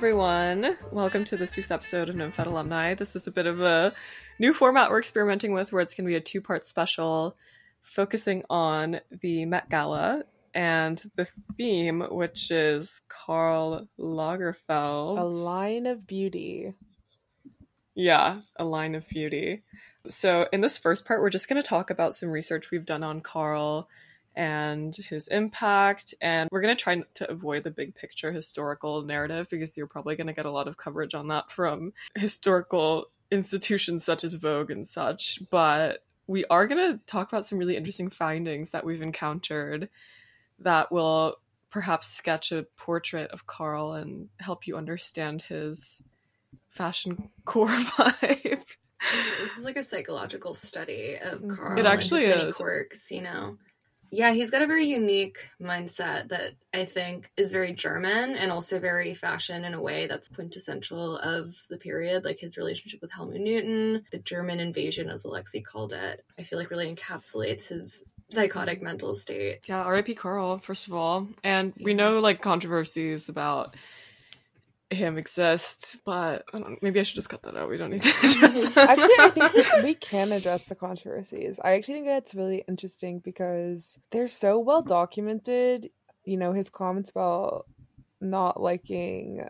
Everyone. Welcome to this week's episode of Nymphet Alumni. This is a bit of a new format we're experimenting with where it's going to be a two part special focusing on the Met Gala and the theme, which is Karl Lagerfeld. A line of beauty. Yeah, a line of beauty. So, in this first part, we're just going to talk about some research we've done on Karl and his impact. And we're going to try to avoid the big picture historical narrative because you're probably going to get a lot of coverage on that from historical institutions such as Vogue and such. But we are going to talk about some really interesting findings that we've encountered that will perhaps sketch a portrait of Karl and help you understand his fashion core vibe. This is like a psychological study of mm-hmm. Karl. It actually is. quirks, you know. Yeah, he's got a very unique mindset that I think is very German and also very fashion in a way that's quintessential of the period, like his relationship with Helmut Newton, the German invasion, as Alexi called it. I feel like really encapsulates his psychotic mental state. Yeah, R.I.P. Karl, first of all. And we know like controversies about him exist, but I don't- maybe I should just cut that out. We don't need to address that. Actually, I think we, we can address the controversies. I actually think that's really interesting because they're so well documented. You know, his comments about not liking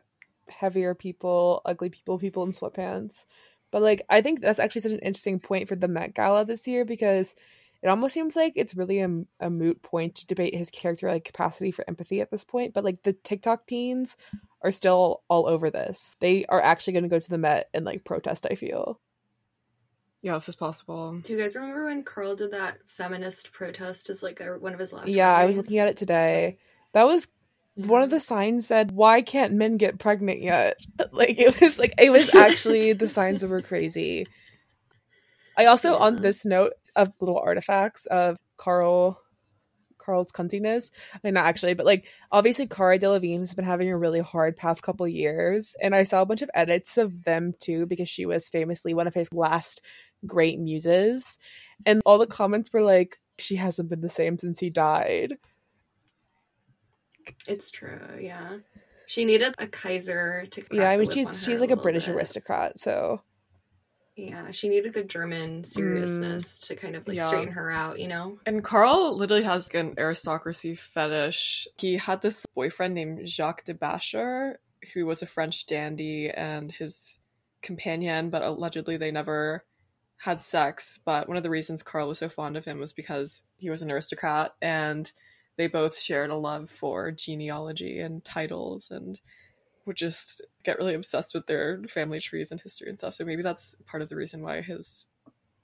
heavier people, ugly people, people in sweatpants. But like, I think that's actually such an interesting point for the Met Gala this year because it almost seems like it's really a, a moot point to debate his character like capacity for empathy at this point. But like the TikTok teens are still all over this. They are actually going to go to the Met and like protest. I feel. yeah, this is possible. Do you guys remember when Karl did that feminist protest as like a, one of his last Yeah, I was looking at it today. That was one of the mm-hmm. signs said, "Why can't men get pregnant yet?" Like it was like it was actually the signs that were crazy. I also on this note of little artifacts of Karl Karl's cuntiness. I mean, not actually, but like obviously Cara Delevingne has been having a really hard past couple years, and I saw a bunch of edits of them too because she was famously one of his last great muses, and all the comments were like, "She hasn't been the same since he died." It's true, yeah. She needed a Kaiser to. yeah, I mean she's she's like a British bit. aristocrat, so Yeah, she needed the German seriousness mm. to kind of like Yeah. straighten her out, you know. And Karl literally has like, an aristocracy fetish. He had this boyfriend named Jacques de Bascher, who was a French dandy and his companion, but allegedly they never had sex. But one of the reasons Karl was so fond of him was because he was an aristocrat and they both shared a love for genealogy and titles and would just get really obsessed with their family trees and history and stuff. So maybe that's part of the reason why his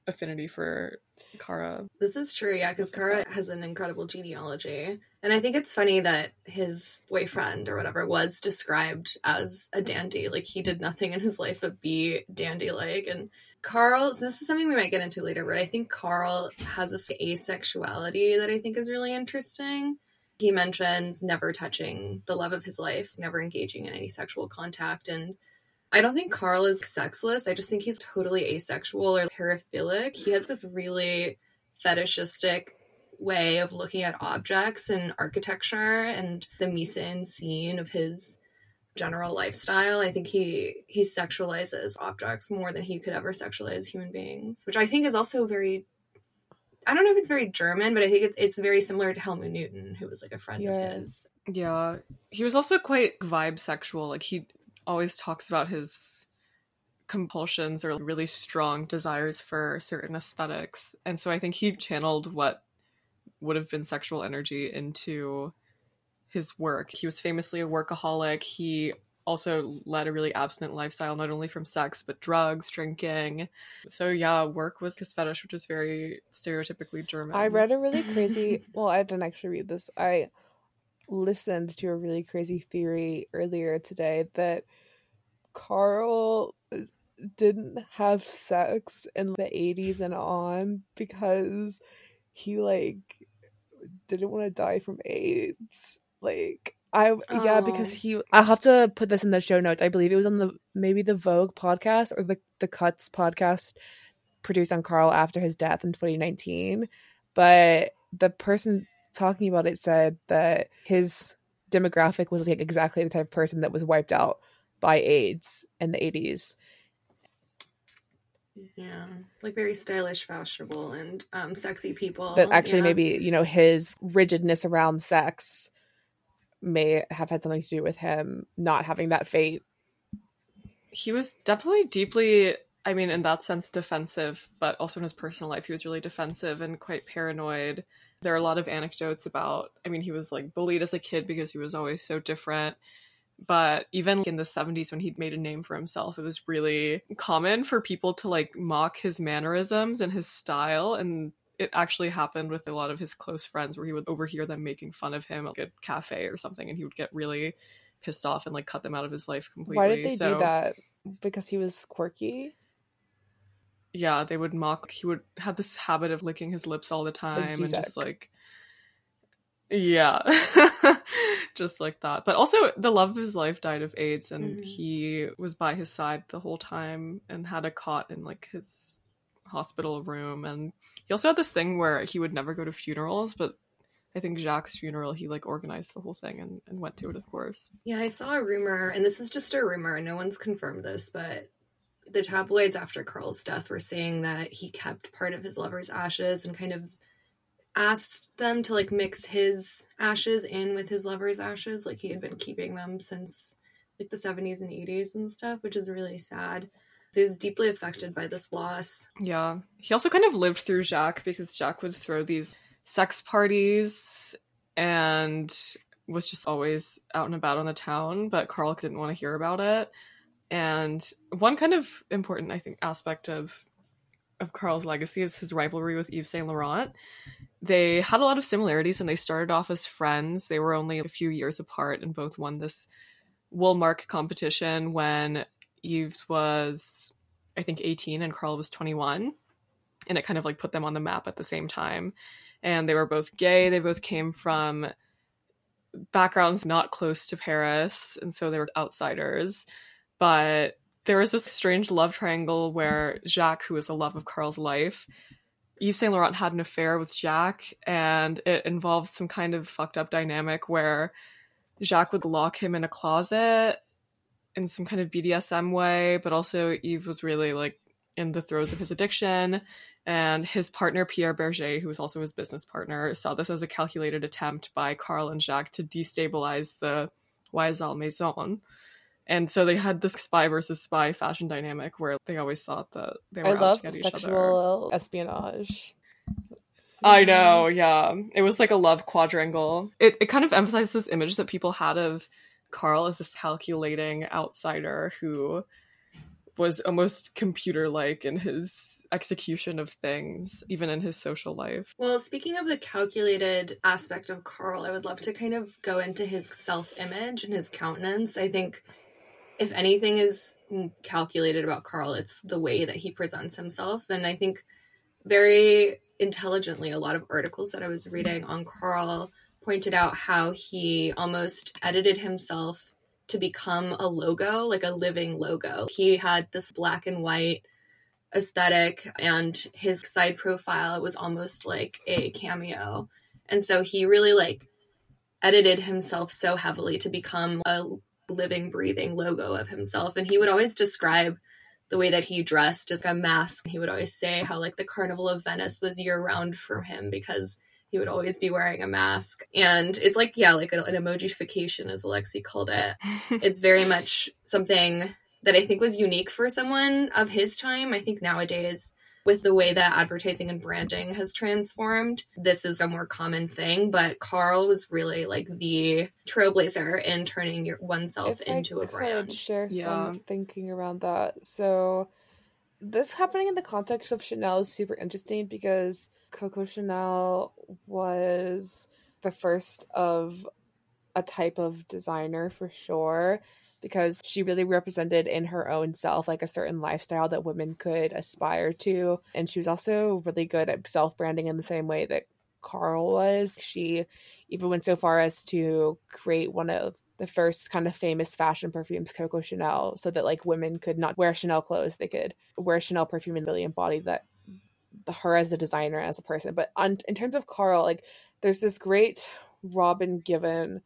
affinity for Cara This is true, yeah, because Cara has an incredible genealogy. And I think it's funny that his boyfriend or whatever was described as a dandy. Like he did nothing in his life but be dandy like. And Karl, this is something we might get into later, but I think Karl has this asexuality that I think is really interesting. He mentions never touching the love of his life, never engaging in any sexual contact. And I don't think Karl is sexless. I just think he's totally asexual or paraphilic. He has this really fetishistic way of looking at objects and architecture and the mise en scene of his general lifestyle. I think he he sexualizes objects more than he could ever sexualize human beings, which I think is also very. I don't know if it's very German, but I think it's very similar to Helmut Newton, who was like a friend Yeah. of his. Yeah, he was also quite vibe sexual. Like he always talks about his compulsions or really strong desires for certain aesthetics. And so I think he channeled what would have been sexual energy into his work. He was famously a workaholic. He also led a really abstinent lifestyle, not only from sex, but drugs, drinking. So yeah, work was his fetish, which is very stereotypically German. I read a really crazy. well, I didn't actually read this. I listened to a really crazy theory earlier today that Karl didn't have sex in the 80s and on because he like didn't want to die from AIDS. Like I yeah, because Oh. he I'll have to put this in the show notes. I believe it was on the maybe the Vogue podcast or the the Cuts podcast produced on Karl after his death in 2019. But the person talking about it said that his demographic was like exactly the type of person that was wiped out by AIDS in the 80s. Yeah, like very stylish, fashionable, and um, sexy people. But actually, yeah. maybe, you know, his rigidness around sex may have had something to do with him not having that fate. He was definitely deeply, I mean, in that sense, defensive, but also in his personal life, he was really defensive and quite paranoid. There are a lot of anecdotes about, I mean, he was like bullied as a kid because he was always so different but even in the 70s when he'd made a name for himself it was really common for people to like mock his mannerisms and his style and it actually happened with a lot of his close friends where he would overhear them making fun of him at a cafe or something and he would get really pissed off and like cut them out of his life completely Why did they so, do that? Because he was quirky? yeah they would mock he would have this habit of licking his lips all the time and just like yeah just like that but also the love of his life died of aids and Mhm. he was by his side the whole time and had a cot in like his hospital room and he also had this thing where he would never go to funerals but i think jacques funeral he like organized the whole thing and, and went to it of course Yeah, I saw a rumor, and this is just a rumor, no one's confirmed this, but the tabloids after Karl's death were saying that he kept part of his lover's ashes and kind of asked them to like mix his ashes in with his lover's ashes, like he had been keeping them since like the 70s and 80s and stuff, which is really sad. Was deeply affected by this loss. Yeah. He also kind of lived through Jacques because Jacques would throw these sex parties and was just always out and about on the town, but Karl didn't want to hear about it. And one kind of important, I think, aspect of of Karl's legacy is his rivalry with Yves Saint Laurent. They had a lot of similarities and they started off as friends. They were only a few years apart and both won this Woolmark competition when Yves was, I think, 18 and Karl was 21. And it kind of like put them on the map at the same time. And they were both gay. They both came from backgrounds not close to Paris. And so they were outsiders. But there was this strange love triangle where Jacques, who was the love of Karl's life, Yves Saint Laurent had an affair with Jacques, and it involved some kind of fucked up dynamic where Jacques would lock him in a closet in some kind of BDSM way, but also Yves was really like in the throes of his addiction. And his partner, Pierre Bergé, who was also his business partner, saw this as a calculated attempt by Karl and Jacques to destabilize the YSL Maison. And so they had this spy versus spy fashion dynamic where they always thought that they were I out to get each other. sexual espionage. I know, yeah. It was like a love quadrangle. It it kind of emphasized this image that people had of Karl is this calculating outsider who was almost computer like in his execution of things, even in his social life. Well, speaking of the calculated aspect of Karl, I would love to kind of go into his self image and his countenance. I think if anything is calculated about Karl, it's the way that he presents himself. And I think very intelligently, a lot of articles that I was reading on Karl pointed out how he almost edited himself to become a logo, like a living logo. He had this black and white aesthetic and his side profile was almost like a cameo. And so he really like edited himself so heavily to become a living breathing logo of himself and he would always describe the way that he dressed as a mask. He would always say how like the Carnival of Venice was year round for him because he would always be wearing a mask. And it's like, yeah, like an emojification, as Alexi called it. it's very much something that I think was unique for someone of his time. I think nowadays, with the way that advertising and branding has transformed, this is a more common thing. But Karl was really like the trailblazer in turning your oneself If into I a brand. Share Yeah. some thinking around that. So, this happening in the context of Chanel is super interesting because Coco Chanel was the first of a type of designer for sure because she really represented in her own self like a certain lifestyle that women could aspire to. And she was also really good at self-branding in the same way that Karl was. She even went so far as to create one of the first kind of famous fashion perfumes Coco Chanel so that like women could not wear Chanel clothes. They could wear Chanel perfume and really embody that her as a designer as a person but on in terms of Karl like there's this great Robin Givhan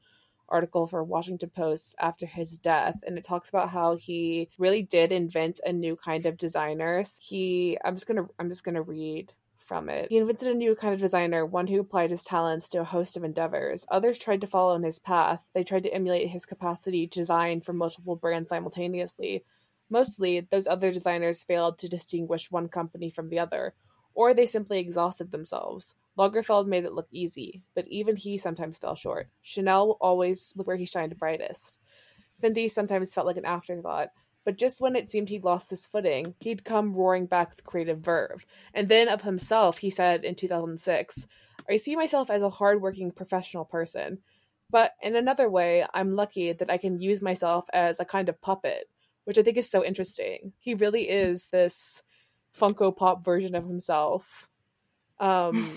article for Washington Post after his death and it talks about how he really did invent a new kind of designers. He I'm just to I'm just to read from it. He invented a new kind of designer, one who applied his talents to a host of endeavors. Others tried to follow in his path. They tried to emulate his capacity to design for multiple brands simultaneously. Mostly, those other designers failed to distinguish one company from the other, or they simply exhausted themselves. Lagerfeld made it look easy, but even he sometimes fell short. Chanel always was where he shined brightest. Fendi sometimes felt like an afterthought, but just when it seemed he'd lost his footing, he'd come roaring back with creative verve. And then of himself, he said in 2006, I see myself as a hardworking professional person. But in another way, I'm lucky that I can use myself as a kind of puppet, which I think is so interesting. He really is this Funko Pop version of himself. Um,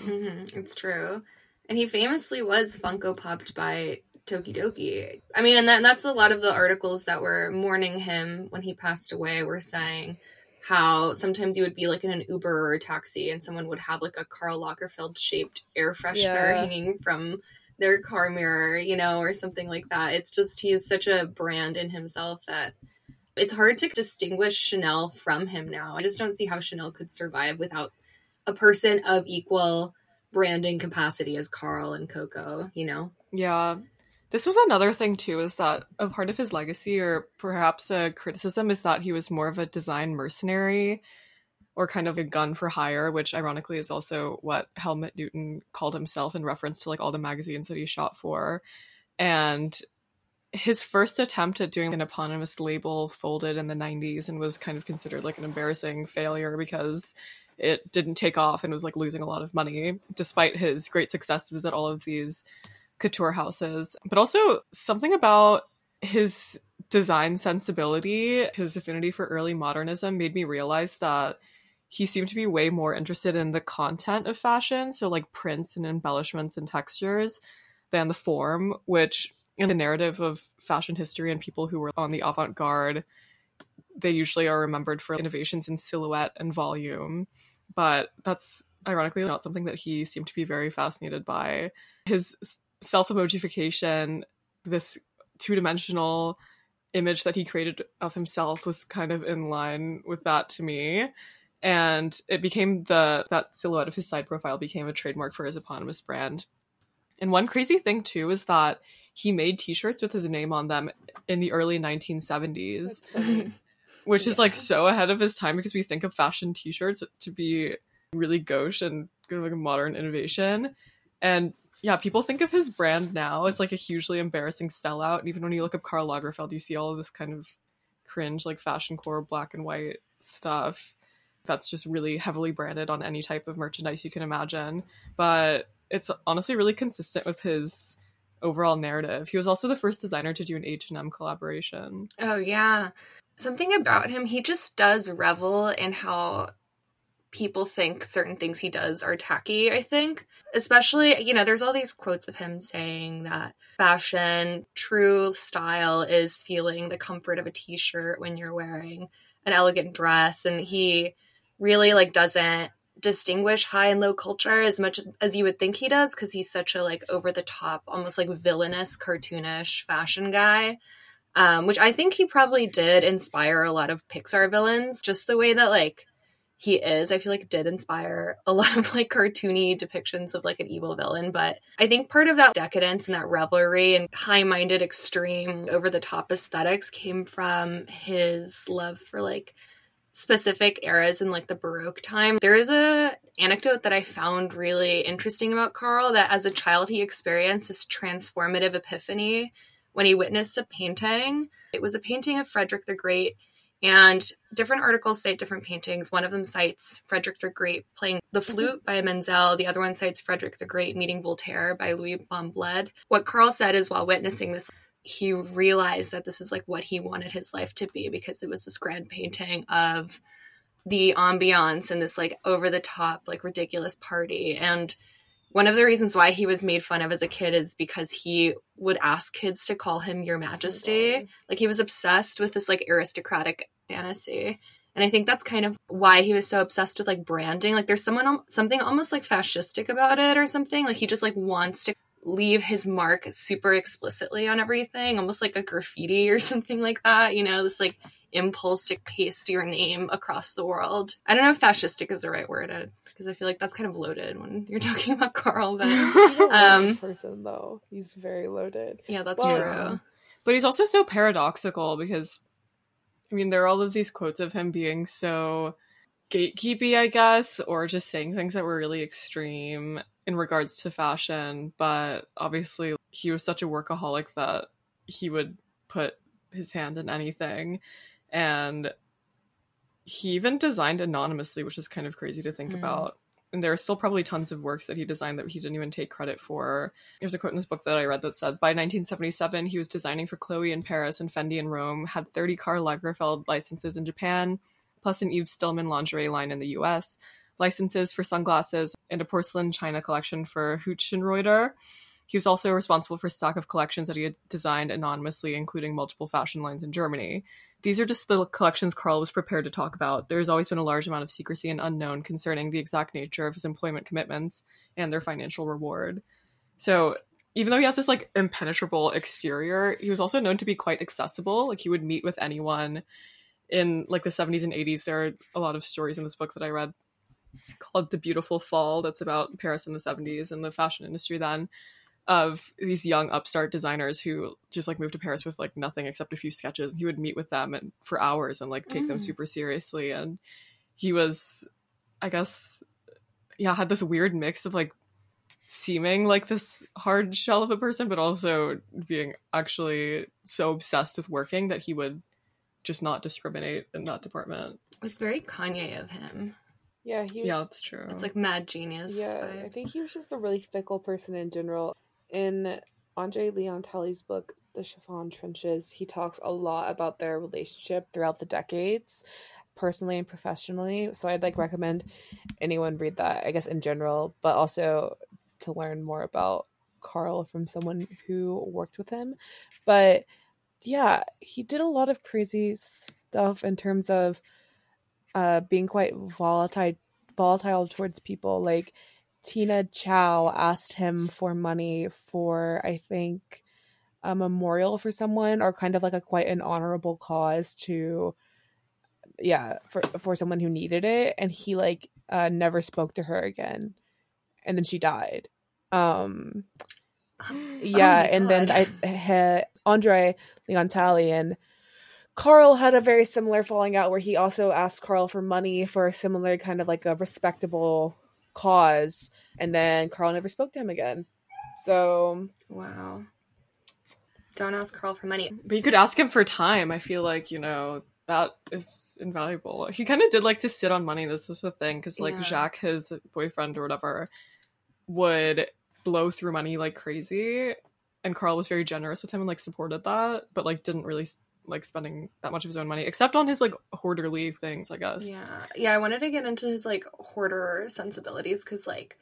it's true. And he famously was Funko Popped by Tokidoki. I mean, and that, that's a lot of the articles that were mourning him when he passed away were saying how sometimes you would be like in an Uber or a taxi and someone would have like a Karl Lagerfeld shaped air freshener yeah. hanging from their car mirror, you know, or something like that. It's just he's such a brand in himself that it's hard to distinguish Chanel from him now. I just don't see how Chanel could survive without a person of equal branding capacity as Karl and Coco, you know? Yeah. This was another thing too, is that a part of his legacy, or perhaps a criticism, is that he was more of a design mercenary or kind of a gun for hire, which ironically is also what Helmut Newton called himself in reference to like all the magazines that he shot for. And his first attempt at doing an eponymous label folded in the 90s and was kind of considered like an embarrassing failure because it didn't take off and was like losing a lot of money despite his great successes at all of these couture houses, but also something about his design sensibility, his affinity for early modernism made me realize that he seemed to be way more interested in the content of fashion, so like prints and embellishments and textures, than the form, which in the narrative of fashion history and people who were on the avant garde, they usually are remembered for innovations in silhouette and volume. But that's ironically not something that he seemed to be very fascinated by. His self emojification, this two dimensional image that he created of himself was kind of in line with that to me. And it became the that silhouette of his side profile became a trademark for his eponymous brand. And one crazy thing too is that he made t-shirts with his name on them in the early 1970s. Which yeah. is like so ahead of his time because we think of fashion t-shirts to be really gauche and kind of like a modern innovation. And yeah, people think of his brand now as like a hugely embarrassing sellout. And even when you look up Karl Lagerfeld, you see all of this kind of cringe, like fashion core black and white stuff that's just really heavily branded on any type of merchandise you can imagine. But it's honestly really consistent with his overall narrative. He was also the first designer to do an H&M collaboration. Oh yeah. Something about him, he just does revel in how people think certain things he does are tacky, I think. Especially, you know, there's all these quotes of him saying that fashion, true style is feeling the comfort of a t-shirt when you're wearing an elegant dress and he really like doesn't distinguish high and low culture as much as you would think he does because he's such a like over the top almost like villainous cartoonish fashion guy um, which i think he probably did inspire a lot of pixar villains just the way that like he is, I feel like did inspire a lot of like cartoony depictions of like an evil villain. But I think part of that decadence and that revelry and high minded, extreme, over the top aesthetics came from his love for like specific eras in like the Baroque time. There is a anecdote that I found really interesting about karl that as a child he experienced this transformative epiphany when he witnessed a painting. It was a painting of Frederick the Great and different articles cite different paintings. One of them cites Frederick the Great playing the mm-hmm. flute by Menzel. The other one cites Frederick the Great meeting Voltaire by Louis Bombled. What Karl said is while witnessing this, he realized that this is like what he wanted his life to be because it was this grand painting of the ambiance and this like over the top, like ridiculous party. And one of the reasons why he was made fun of as a kid is because he would ask kids to call him your majesty. Oh like he was obsessed with this like aristocratic fantasy. And I think that's kind of why he was so obsessed with like branding. Like there's someone something almost like fascistic about it or something. Like he just like wants to leave his mark super explicitly on everything, almost like a graffiti or something like that. You know, this like impulse to paste your name across the world. I don't know if fascistic is the right word because I feel like that's kind of loaded when you're talking about Karl. But He's a loaded um, person though. He's very loaded. yeah, that's Well, true. But he's also so paradoxical because, I mean, there are all of these quotes of him being so gatekeepy, I guess, or just saying things that were really extreme in regards to fashion. But obviously, he was such a workaholic that he would put his hand in anything. And he even designed anonymously, which is kind of crazy to think Mm. about. And there are still probably tons of works that he designed that he didn't even take credit for. There's a quote in this book that I read that said, by 1977, he was designing for Chloe in Paris and Fendi in Rome, had 30 Karl Lagerfeld licenses in Japan, plus an Yves Stillman lingerie line in the US, licenses for sunglasses, and a porcelain china collection for Hutschenreuther. He was also responsible for a stock of collections that he had designed anonymously, including multiple fashion lines in Germany. These are just the collections Karl was prepared to talk about. There's always been a large amount of secrecy and unknown concerning the exact nature of his employment commitments and their financial reward. So, even though he has this like impenetrable exterior, he was also known to be quite accessible. Like he would meet with anyone in like the 70s and 80s. There are a lot of stories in this book that I read called The Beautiful Fall that's about Paris in the 70s and the fashion industry then of these young upstart designers who just like moved to Paris with like nothing except a few sketches. And he would meet with them and for hours and like take them Mm. super seriously. And he was, I guess, yeah, had this weird mix of like seeming like this hard shell of a person, but also being actually so obsessed with working that he would just not discriminate in that department. It's very Kanye of him. Yeah, he was yeah, that's true. It's like mad genius. Yeah, I think he was just a really fickle person in general. In Andre Leon Talley's book, The Chiffon Trenches, he talks a lot about their relationship throughout the decades, personally and professionally. So I'd like recommend anyone read that, I guess in general, but also to learn more about Karl from someone who worked with him. But yeah, he did a lot of crazy stuff in terms of uh being quite volatile volatile towards people like Tina Chow asked him for money for I think a memorial for someone or kind of like a quite an honorable cause to yeah for for someone who needed it and he like uh never spoke to her again and then she died. Um yeah Oh and then i had andre leon talley and karl had a very similar falling out where he also asked karl for money for a similar kind of like a respectable cause and then karl never spoke to him again so Wow. Don't ask Karl for money. But you could ask him for time. I feel like, you know, that is invaluable. He kind of did like to sit on money. This was the thing. Because, like, Yeah. Jacques, his boyfriend or whatever, would blow through money like crazy. And Karl was very generous with him and, like, supported that. But, like, didn't really, like, spending that much of his own money. Except on his, like, hoarderly things, I guess. Yeah. Yeah, I wanted to get into his like hoarder sensibilities because like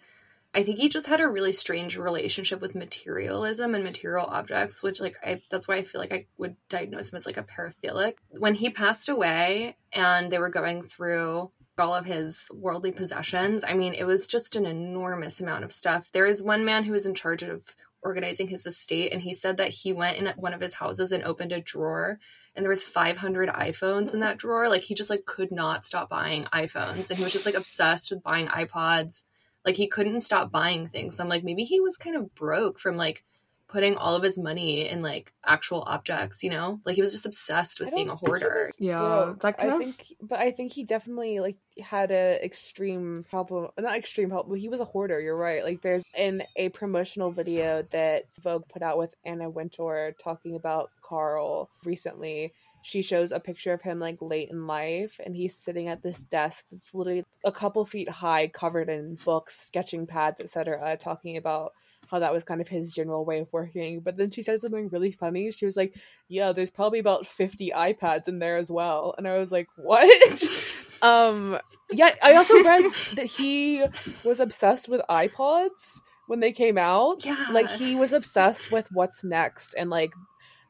I think he just had a really strange relationship with materialism and material objects, which like I that's why I feel like I would diagnose him as like a paraphilic. When he passed away and they were going through all of his worldly possessions, I mean, it was just an enormous amount of stuff. There is one man who was in charge of organizing his estate and he said that he went in one of his houses and opened a drawer and there was 500 iPhones in that drawer. Like he just like could not stop buying iPhones, and he was just like obsessed with buying iPods. Like he couldn't stop buying things. So I'm like, maybe he was kind of broke from like putting all of his money in like actual objects. You know, like he was just obsessed with being a don't think he hoarder. Yeah, broke. that kind I of- think, but I think he definitely like had a extreme problem. Not extreme help, but he was a hoarder. You're right. Like there's in a promotional video that Vogue put out with Anna Wintour talking about Karl recently. She shows a picture of him like late in life, and he's sitting at this desk that's literally a couple feet high, covered in books, sketching pads, etc., talking about how that was kind of his general way of working. But then she said something really funny. She was like, "Yeah, there's probably about 50 iPads in there as well." And I was like, "What?" um yeah, I also read that he was obsessed with iPods when they came out. Yeah. Like he was obsessed with what's next and like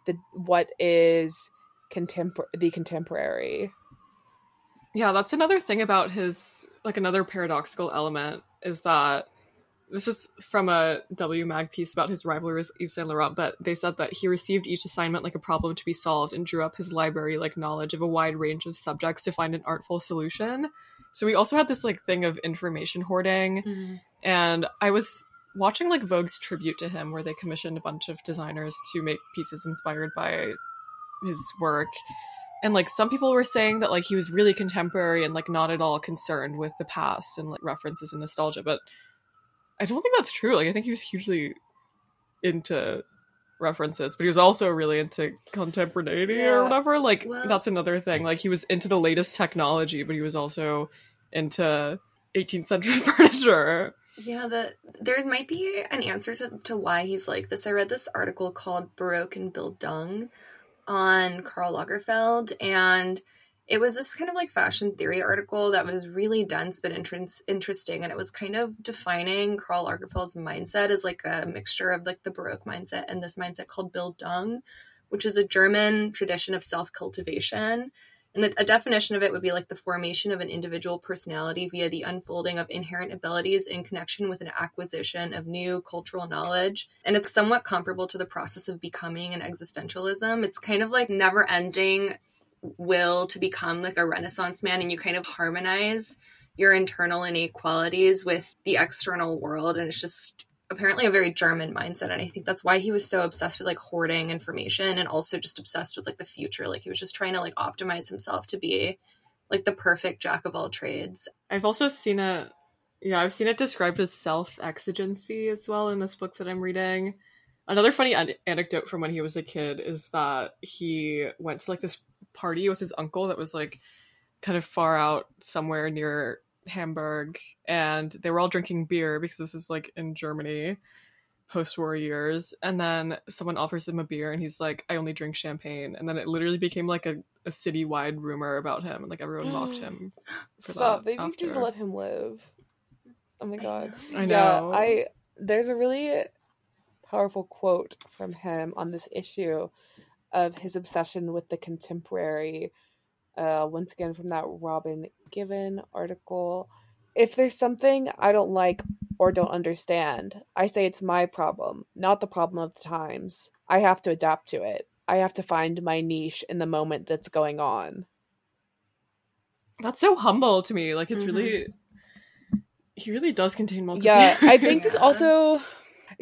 the what is contempor the contemporary. Yeah, that's another thing about his like another paradoxical element is that this is from a W Mag piece about his rivalry with Yves Saint Laurent, but they said that he received each assignment like a problem to be solved and drew up his library like knowledge of a wide range of subjects to find an artful solution. So we also had this like thing of information hoarding, Mm-hmm. and I was watching like Vogue's tribute to him, where they commissioned a bunch of designers to make pieces inspired by his work. And like some people were saying that like he was really contemporary and like not at all concerned with the past and like references and nostalgia, but I don't think that's true. Like I think he was hugely into references, but he was also really into contemporaneity Yeah. or whatever. Like Well- that's another thing. Like he was into the latest technology, but he was also into 18th century furniture. Yeah, the there might be an answer to, to why he's like this. I read this article called Baroque and Bildung on Karl Lagerfeld, and it was this kind of like fashion theory article that was really dense but interest, interesting, and it was kind of defining Karl Lagerfeld's mindset as like a mixture of like the Baroque mindset and this mindset called Bildung, which is a German tradition of self cultivation. And the, a definition of it would be like the formation of an individual personality via the unfolding of inherent abilities in connection with an acquisition of new cultural knowledge. And it's somewhat comparable to the process of becoming an existentialism. It's kind of like never ending will to become like a renaissance man and you kind of harmonize your internal innate qualities with the external world and it's just apparently a very german mindset and i think that's why he was so obsessed with like hoarding information and also just obsessed with like the future like he was just trying to like optimize himself to be like the perfect jack of all trades I've also seen it. Yeah, I've seen it described as self exigency as well in this book that I'm reading. Another funny an- anecdote from when he was a kid is that he went to like this party with his uncle that was like kind of far out somewhere near Hamburg, and they were all drinking beer because this is like in Germany post war years. And then someone offers him a beer, and he's like, I only drink champagne. And then it literally became like a, a citywide rumor about him, and like everyone mocked him. for Stop. They need to just let him live. Oh my I god. know. I Yeah, know. I there's a really powerful quote from him on this issue of his obsession with the contemporary. Uh, once again from that Robin Givhan article. If there's something I don't like or don't understand, I say it's my problem, not the problem of the times. I have to adapt to it. I have to find my niche in the moment that's going on. That's so humble to me. Like it's Mhm. really he really does contain multiple. Yeah, I think this also.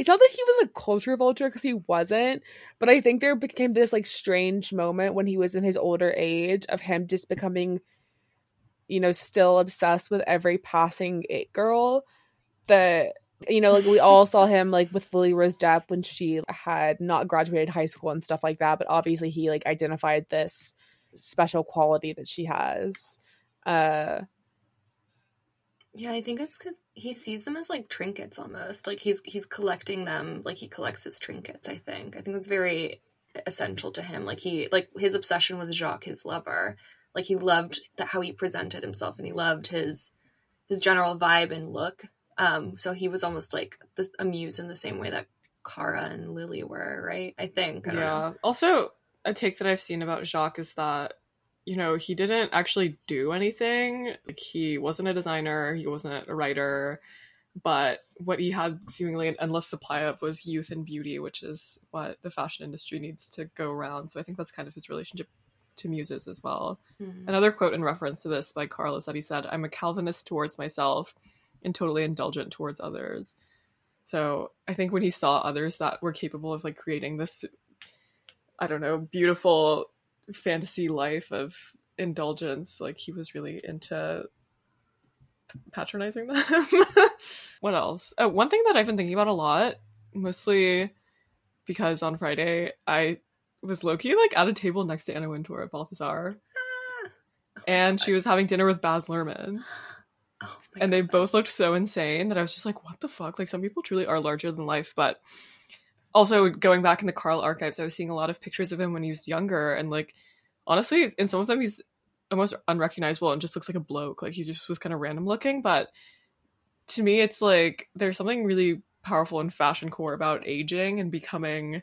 It's not that he was a culture vulture because he wasn't, but I think there became this like strange moment when he was in his older age of him just becoming, you know, still obsessed with every passing it girl. That you know, like we all saw him like with Lily Rose Depp when she had not graduated high school and stuff like that, but obviously he like identified this special quality that she has. Uh Yeah, I think it's because he sees them as like trinkets almost. Like he's he's collecting them like he collects his trinkets. I think. I think that's very essential to him. Like he like his obsession with Jacques, his lover. Like he loved the, how he presented himself, and he loved his his general vibe and look. Um, so he was almost like this, a muse in the same way that Cara and Lily were, right? I think. I yeah. know. Also, a take that I've seen about Jacques is that you know he didn't actually do anything. Like he wasn't a designer. He wasn't a writer. But what he had seemingly an endless supply of was youth and beauty, which is what the fashion industry needs to go around. So I think that's kind of his relationship to muses as well. Mhm. Another quote in reference to this by Karl is that he said, I'm a Calvinist towards myself and totally indulgent towards others. So I think when he saw others that were capable of like creating this, I don't know, beautiful fantasy life of indulgence, like he was really into patronizing them. what else? Oh, one thing that I've been thinking about a lot, mostly because on Friday I was Loki like at a table next to Anna Wintour at Balthazar Ah. and she was having dinner with Baz Luhrmann, Oh and they both looked so insane that I was just like, "What the fuck?" Like some people truly are larger than life, but also going back in the Karl archives, I was seeing a lot of pictures of him when he was younger, and like honestly, in some of them, he's almost unrecognizable and just looks like a bloke. Like he just was kind of random looking, but to me, it's like there's something really powerful in fashion core about aging and becoming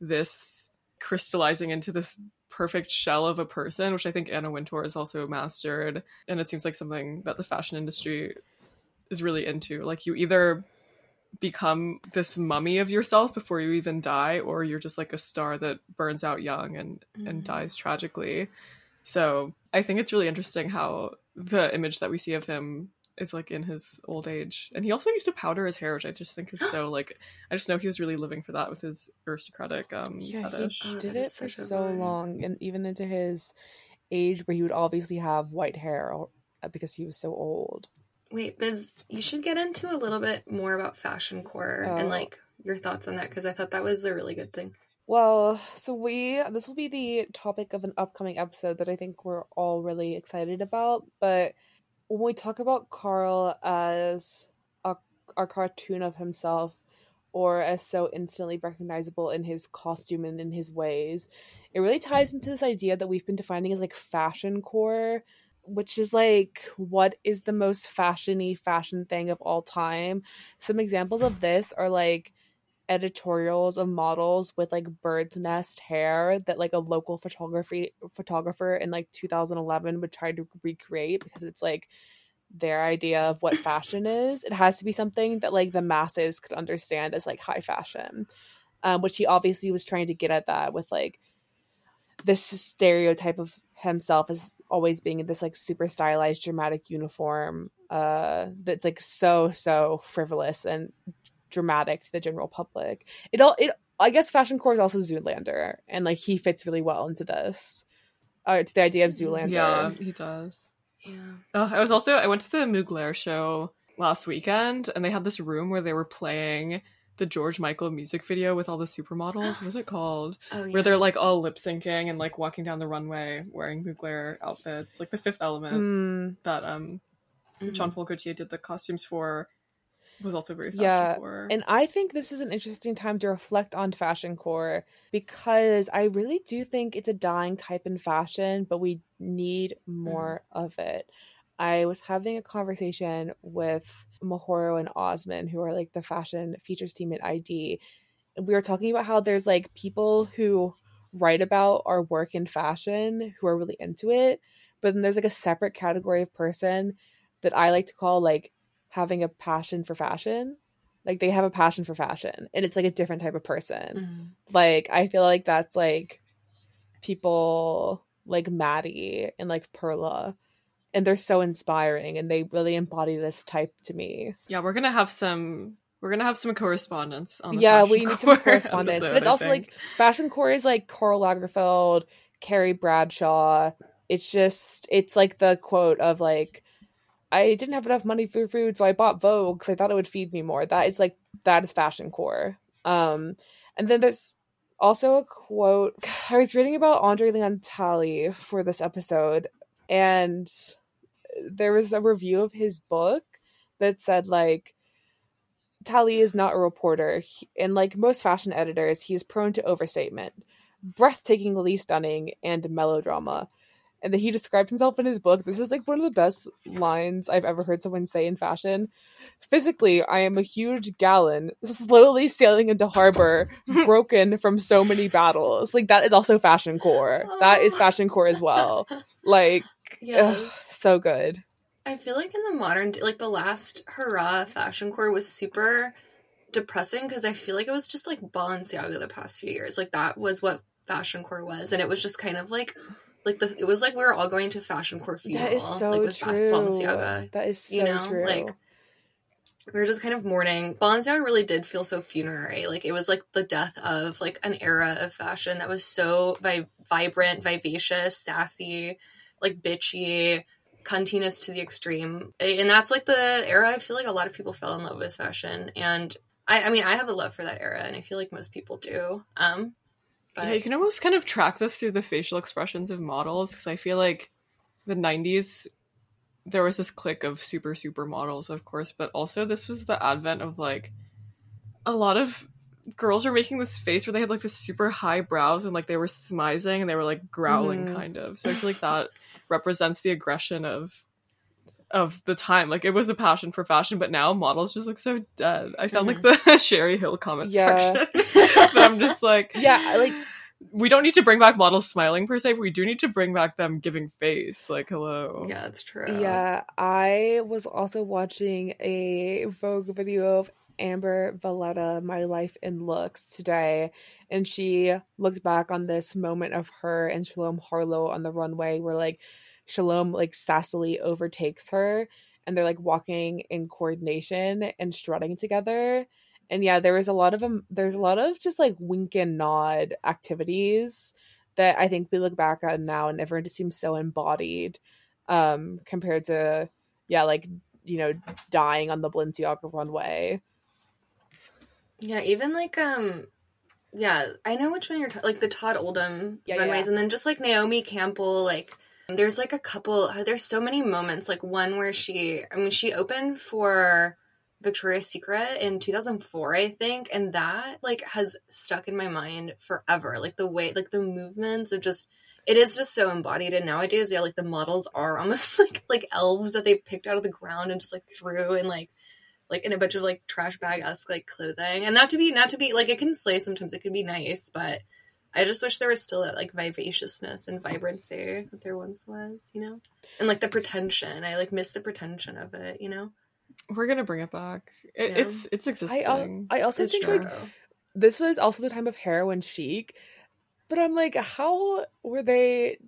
this crystallizing into this perfect shell of a person, which I think Anna Wintour has also mastered. And it seems like something that the fashion industry is really into. Like you either become this mummy of yourself before you even die or you're just like a star that burns out young and and Mhm. dies tragically so i think it's really interesting how the image that we see of him is like in his old age and he also used to powder his hair which i just think is so like i just know he was really living for that with his aristocratic um Yeah, fetish he Oh, did that it is for so vibe. long, and even into his age where he would obviously have white hair because he was so old. Wait, Biz, you should get into a little bit more about fashion core Oh. and like your thoughts on that because I thought that was a really good thing. Well, so we this will be the topic of an upcoming episode that I think we're all really excited about. But when we talk about Karl as a, a cartoon of himself, or as so instantly recognizable in his costume and in his ways, it really ties into this idea that we've been defining as like fashion core, which is like what is the most fashiony fashion thing of all time. Some examples of this are like editorials of models with like bird's nest hair that like a local photography photographer in like 2011 would try to recreate because it's like their idea of what fashion is it has to be something that like the masses could understand as like high fashion um, which he obviously was trying to get at that with like this stereotype of himself as always being in this like super stylized dramatic uniform uh that's like so so frivolous and dramatic to the general public. It all it I guess fashion core is also Zoolander, and like he fits really well into this, uh, to the idea of Zoolander. yeah he does Yeah. Oh, I was also I went to the Mugler show last weekend, and they had this room where they were playing the George Michael music video with all the supermodels. What was it called? Oh yeah. Where they're like all lip syncing and like walking down the runway wearing Mugler outfits, like the Fifth Element Mm, that um Mhm. Jean Paul Gaultier did the costumes for was also very fashion Yeah, for. and I think this is an interesting time to reflect on fashion core because I really do think it's a dying type in fashion, but we need more of it. I was having a conversation with Mahoro and Osman, who are like the fashion features team at ID. We were talking about how there's like people who write about our work in fashion who are really into it, but then there's like a separate category of person that I like to call like having a passion for fashion. Like they have a passion for fashion and it's like a different type of person. Mhm. Like I feel like that's like people like Maddie and like Perla. And they're so inspiring and they really embody this type to me. yeah, we're gonna have some we're gonna have some correspondence on the yeah, we need some correspondence. episode, but it's I also think. like fashion core is like Karl Lagerfeld, Carrie Bradshaw. It's just it's like the quote of like I didn't have enough money for food, so I bought Vogue because I thought it would feed me more. That is like that is fashion core. Um, and then there's also a quote I was reading about Andre Leon Talley for this episode, and there was a review of his book that said like Talley is not a reporter, He- and like most fashion editors, he is prone to overstatement, breathtakingly stunning, and melodrama. And then he described himself in his book. This is like one of the best lines I've ever heard someone say in fashion. Physically, I am a huge gallon, slowly sailing into harbor, broken from so many battles. Like that is also fashion core. That is Oh. fashion core as well. Like, Yes. so good. I feel like in the modern, like the last hurrah fashion core was super depressing because I feel like it was just like Balenciaga the past few years. Like that was what fashion core was, and it was just kind of like, like the it was like we were all going to fashion core funeral. That is so like, with true. Balenciaga. That is so you know, true. like we were just kind of mourning. Balenciaga really did feel so funerary. Like it was like the death of like an era of fashion that was so vi- vibrant, vivacious, sassy, like bitchy, cuntiness to the extreme. And that's like the era I feel like a lot of people fell in love with fashion. And I, I mean, I have a love for that era, and I feel like most people do. Um, but Yeah, you can almost kind of track this through the facial expressions of models because I feel like the 90s there was this clique of super super models of course but also this was the advent of like a lot of girls were making this face where they had like this super high brows and like they were smizing and they were like growling Mhm. kind of so i feel like that represents the aggression of of the time like it was a passion for fashion but now models just look so dead i sound like the sherri hill comment Yeah. section but i'm just like yeah, like we don't need to bring back models smiling per se, but we do need to bring back them giving face. Like, hello. yeah, it's true. Yeah, I was also watching a Vogue video of Amber Valletta, My Life in Looks, today, and she looked back on this moment of her and Shalom Harlow on the runway where like Shalom like sassily overtakes her and they're like walking in coordination and strutting together. And yeah, there was a lot of um, there's a lot of just like wink and nod activities that I think we look back on now and everyone just seems so embodied um compared to yeah, like you know, dying on the Balenciaga runway. Yeah, even like um yeah, I know which one you're like the Todd Oldham Yeah, runways yeah. and then just like Naomi Campbell like there's like a couple oh, there's so many moments like one where she I mean she opened for Victoria's Secret in 2004 I think and that like has stuck in my mind forever like the way like the movements of just it is just so embodied and nowadays yeah like the models are almost like like elves that they picked out of the ground and just like threw and like like in a bunch of like trash bag esque like clothing. And not to be not to be like it can slay sometimes, it can be nice, but I just wish there was still that like vivaciousness and vibrancy that there once was, you know? And like the pretension. I like miss the pretension of it, you know? We're gonna bring it back. It, Yeah. It's it's I existing. al- I also It's think true. like this was also the time of heroin chic, but I'm like, how were they?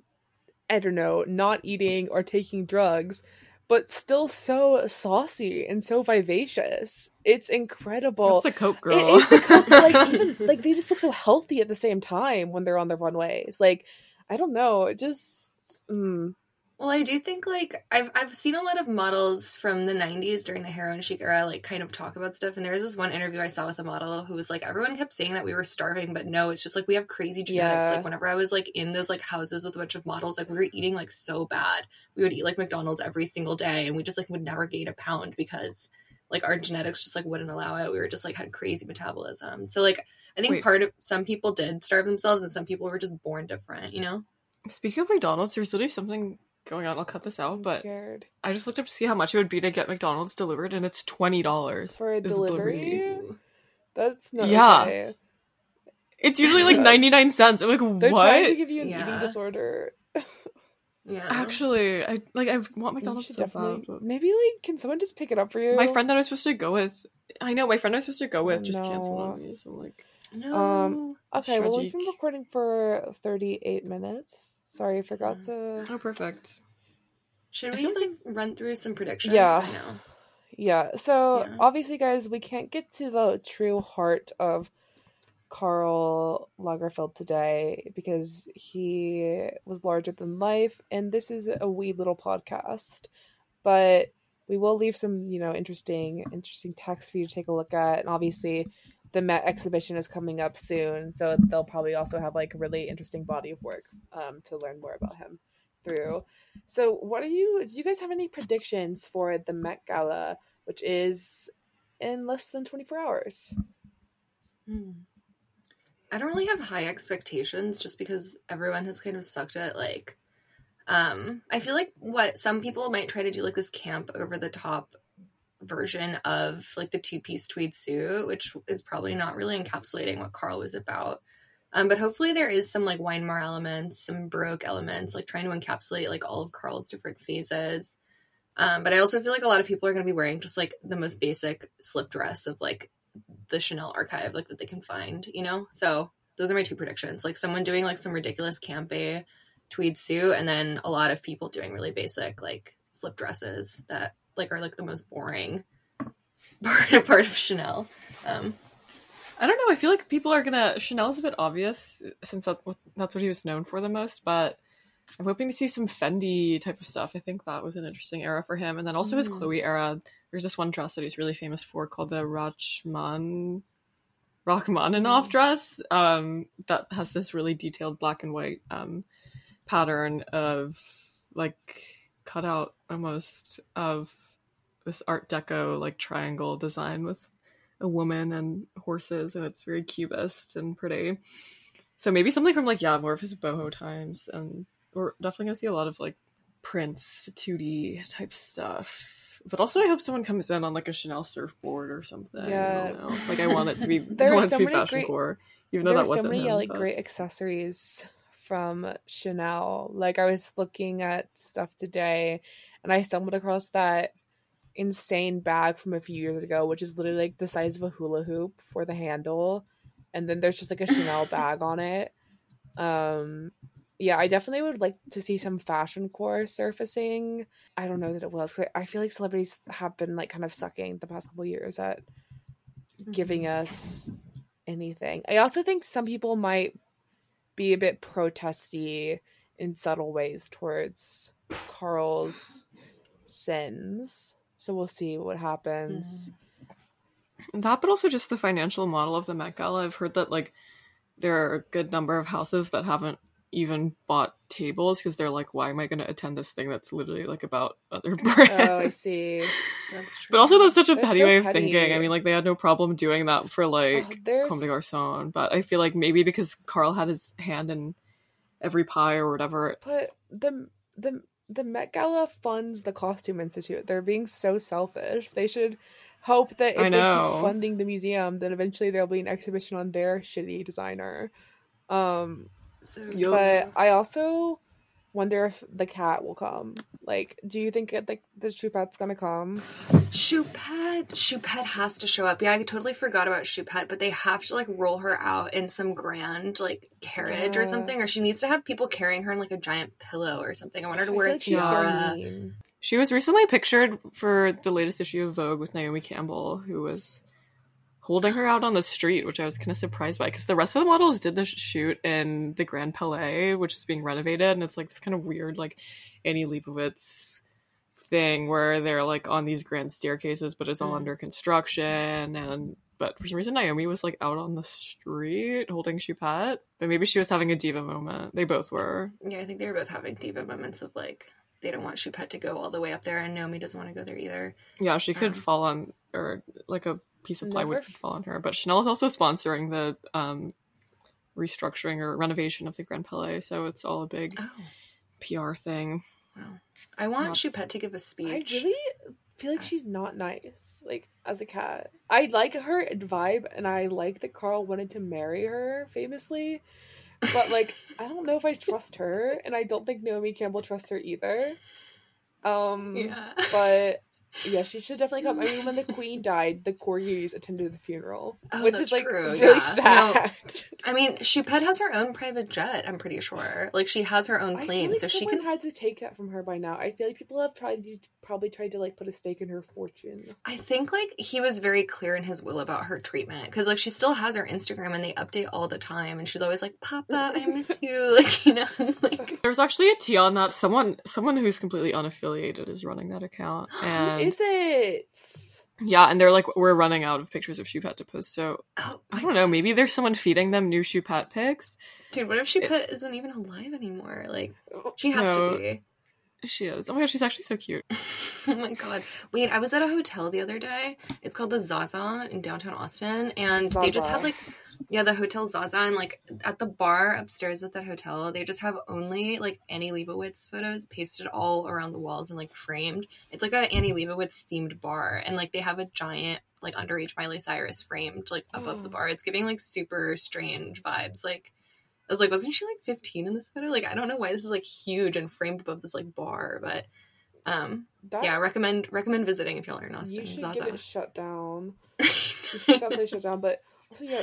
I don't know, not eating or taking drugs, but still so saucy and so vivacious. It's incredible. It's the Coke It girl. is the co- like even like they just look so healthy at the same time when they're on the runways. Like I don't know, it just mm, Well, I do think like I've I've seen a lot of models from the '90s during the heroin chic era, like kind of talk about stuff. And there was this one interview I saw with a model who was like, everyone kept saying that we were starving, but no, it's just like we have crazy genetics. Yeah. Like whenever I was like in those like houses with a bunch of models, like we were eating like so bad. We would eat like McDonald's every single day, and we just like would never gain a pound because like our genetics just like wouldn't allow it. We were just like had crazy metabolism. So like I think Wait. part of some people did starve themselves, and some people were just born different. You know. Speaking of McDonald's, there's literally something going on. I'll cut this out, I'm but scared I just looked up to see how much it would be to get McDonald's delivered, and it's twenty dollars for a delivery. That's not Yeah. okay. It's usually like ninety nine cents. I'm like, They're trying to give you an Yeah. eating disorder. Yeah. Actually, I like I want McDonald's should so definitely bad. but- maybe like can someone just pick it up for you? My friend that I was supposed to go with, I know my friend I was supposed to go with Oh, just canceled on me. So I'm like, No. Um, Okay, well we've been recording for thirty eight minutes. Sorry, I forgot to. oh, perfect. Should we like run through some predictions? Yeah. I. Yeah, so Yeah. obviously, guys, we can't get to the true heart of Karl Lagerfeld today because he was larger than life, and this is a wee little podcast. But we will leave some, you know, interesting, interesting text for you to take a look at, and obviously, the Met exhibition is coming up soon, so they'll probably also have like a really interesting body of work um, to learn more about him through. So, what are you? Do you guys have any predictions for the Met Gala, which is in less than twenty four hours? Hmm. I don't really have high expectations just because everyone has kind of sucked at like um I feel like what some people might try to do like this camp over the top version of like the two-piece tweed suit, which is probably not really encapsulating what Karl was about. Um, but hopefully there is some like Weimar elements, some Baroque elements, like trying to encapsulate like all of Karl's different phases. Um, but I also feel like a lot of people are going to be wearing just like the most basic slip dress of like the Chanel archive, like that they can find, you know? So those are my two predictions. Like someone doing like some ridiculous campy tweed suit, and then a lot of people doing really basic like slip dresses that like are like the most boring part, part of Chanel. Um, I don't know. I feel like people are gonna. Chanel's a bit obvious since that, that's what he was known for the most, but I'm hoping to see some Fendi type of stuff. I think that was an interesting era for him, and then also his Mm. Chloe era. There's this one dress that he's really famous for called the Rachman Rachmaninoff Mm. dress. Um, that has this really detailed black and white um pattern of like cut out almost of this Art Deco like triangle design with a woman and horses, and it's very cubist and pretty. So maybe something from like yeah, more of his boho times, and we're definitely gonna see a lot of like prints 2D type stuff. But also, I hope someone comes in on like a Chanel surfboard or something. Yeah. I don't know. Like I want it to be, There I are want so to be many fashion great- core, even though that so wasn't many him. yeah, like but- great accessories from Chanel. Like I was looking at stuff today, and I stumbled across that insane bag from a few years ago, which is literally like the size of a hula hoop for the handle, and then there's just like a Chanel bag on it. Um, yeah, I definitely would like to see some fashion core surfacing. I don't know that it will. 'cause I feel like celebrities have been like kind of sucking the past couple years at giving us anything. I also think some people might be a bit protesty in subtle ways towards Karl's sins. So we'll see what happens. Mm. That, but also just the financial model of the Met Gala. I've heard that like there are a good number of houses that haven't even bought tables because they're like, why am I going to attend this thing that's literally like about other brands? Oh, I see. But also, that's such a That's petty so way of petty. thinking. I mean, like they had no problem doing that for like Oh, Comme des Garçons, but I feel like maybe because Karl had his hand in every pie or whatever. but the the the Met Gala funds the Costume Institute. They're being so selfish. They should hope that if I they keep funding the museum, then eventually there'll be an exhibition on their shitty designer. Um, So Yup. but I also wonder if the cat will come. Like, do you think it, like the Choupette's gonna come? Choupette, Choupette has to show up. Yeah, I totally forgot about Choupette, but they have to like roll her out in some grand like carriage Yeah. or something, or she needs to have people carrying her in like a giant pillow or something. I want her to I wear a like she's so tiara. She was recently pictured for the latest issue of Vogue with Naomi Campbell, who was holding her out on the street, which I was kind of surprised by because the rest of the models did the shoot in the Grand Palais, which is being renovated, and it's like this kind of weird, like Annie Leibovitz thing where they're like on these grand staircases, but it's all Mm. under construction and. But for some reason, Naomi was like out on the street holding Choupette. But maybe she was having a diva moment. They both were. Yeah, I think they were both having diva moments of like they don't want Choupette to go all the way up there, and Naomi doesn't want to go there either. Yeah, she could Um, fall on, or like a piece of plywood Never could fall on her. But Chanel is also sponsoring the um, restructuring or renovation of the Grand Palais, so it's all a big Oh, PR thing. Wow. I want Lots. Choupette to give a speech. I really feel like she's not nice, like as a cat. I like her vibe, and I like that Karl wanted to marry her famously, but like I don't know if I trust her, and I don't think Naomi Campbell trusts her either. Um, yeah. but yeah, she should definitely come. I mean, when the Queen died, the corgis attended the funeral, Oh, which that's is like true, really yeah. sad. I mean, Choupette has her own private jet. I'm pretty sure. Like she has her own I feel plane, like so she someone can. had to take that from her by now. I feel like people have tried to probably tried to like put a stake in her fortune. I think like he was very clear in his will about her treatment because like she still has her Instagram and they update all the time, and she's always like, "Papa, I miss you," like you know, like There's actually a tea on that. Someone, someone who's completely unaffiliated is running that account, and Is it? yeah, and they're like, we're running out of pictures of Choupette to post. So oh, I don't know. Maybe there's someone feeding them new Choupette pics. dude, what if Choupette isn't even alive anymore? Like oh, she has No. to be. She is. Oh my god, she's actually so cute. oh my god. Wait, I was at a hotel the other day. It's called the Zaza in downtown Austin. And they just had like yeah, the Hotel Zaza and like at the bar upstairs at that hotel, they just have only like Annie Leibovitz photos pasted all around the walls and like framed. It's like a Annie Leibovitz themed bar and like they have a giant like underage Miley Cyrus framed like above the Oh. bar. It's giving like super strange vibes. Like I was like, wasn't she like 15 in this photo? Like I don't know why this is like huge and framed above this like bar, but um That, yeah, recommend recommend visiting if y'all are in Austin. you should Zaza. get it shut down. You should get shut down. But also, yeah,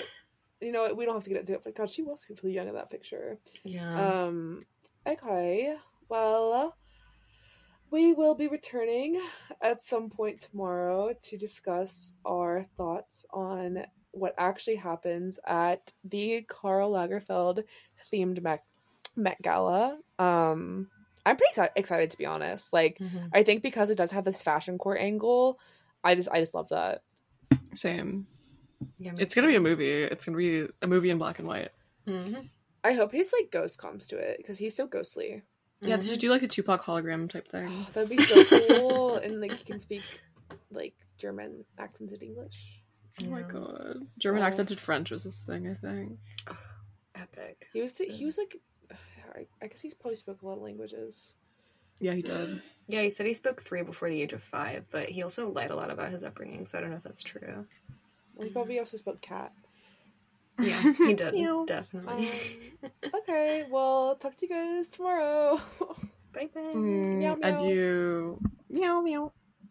you know, what, we don't have to get into it. But God, she was really young in that picture. yeah. Um. Okay. Well, we will be returning at some point tomorrow to discuss our thoughts on what actually happens at the Karl Lagerfeld themed Met, Met Gala. Um, I'm pretty exci- excited to be honest. Like, Mhm. I think because it does have this fashion core angle, I just I just love that. Same. Yeah, me It's gonna be a movie. It's gonna be a movie in black and white. Mhm. I hope his like ghost comes to it because he's so ghostly. Yeah, Mhm. did you do like a Tupac hologram type thing? That'd be so cool, and like he can speak like German accented English. Oh my god. German Oh. accented French was this thing, I think. Epic. He was he was like, I, I guess he's probably spoke a lot of languages. Yeah, he did. Yeah, he said he spoke three before the age of five, but he also lied a lot about his upbringing, so I don't know if that's true. Well, he probably also spoke cat. Yeah, he did. Meow. definitely. Um, okay, well, talk to you guys tomorrow. bye bye. Mm, Meow, meow. adieu. Meow meow.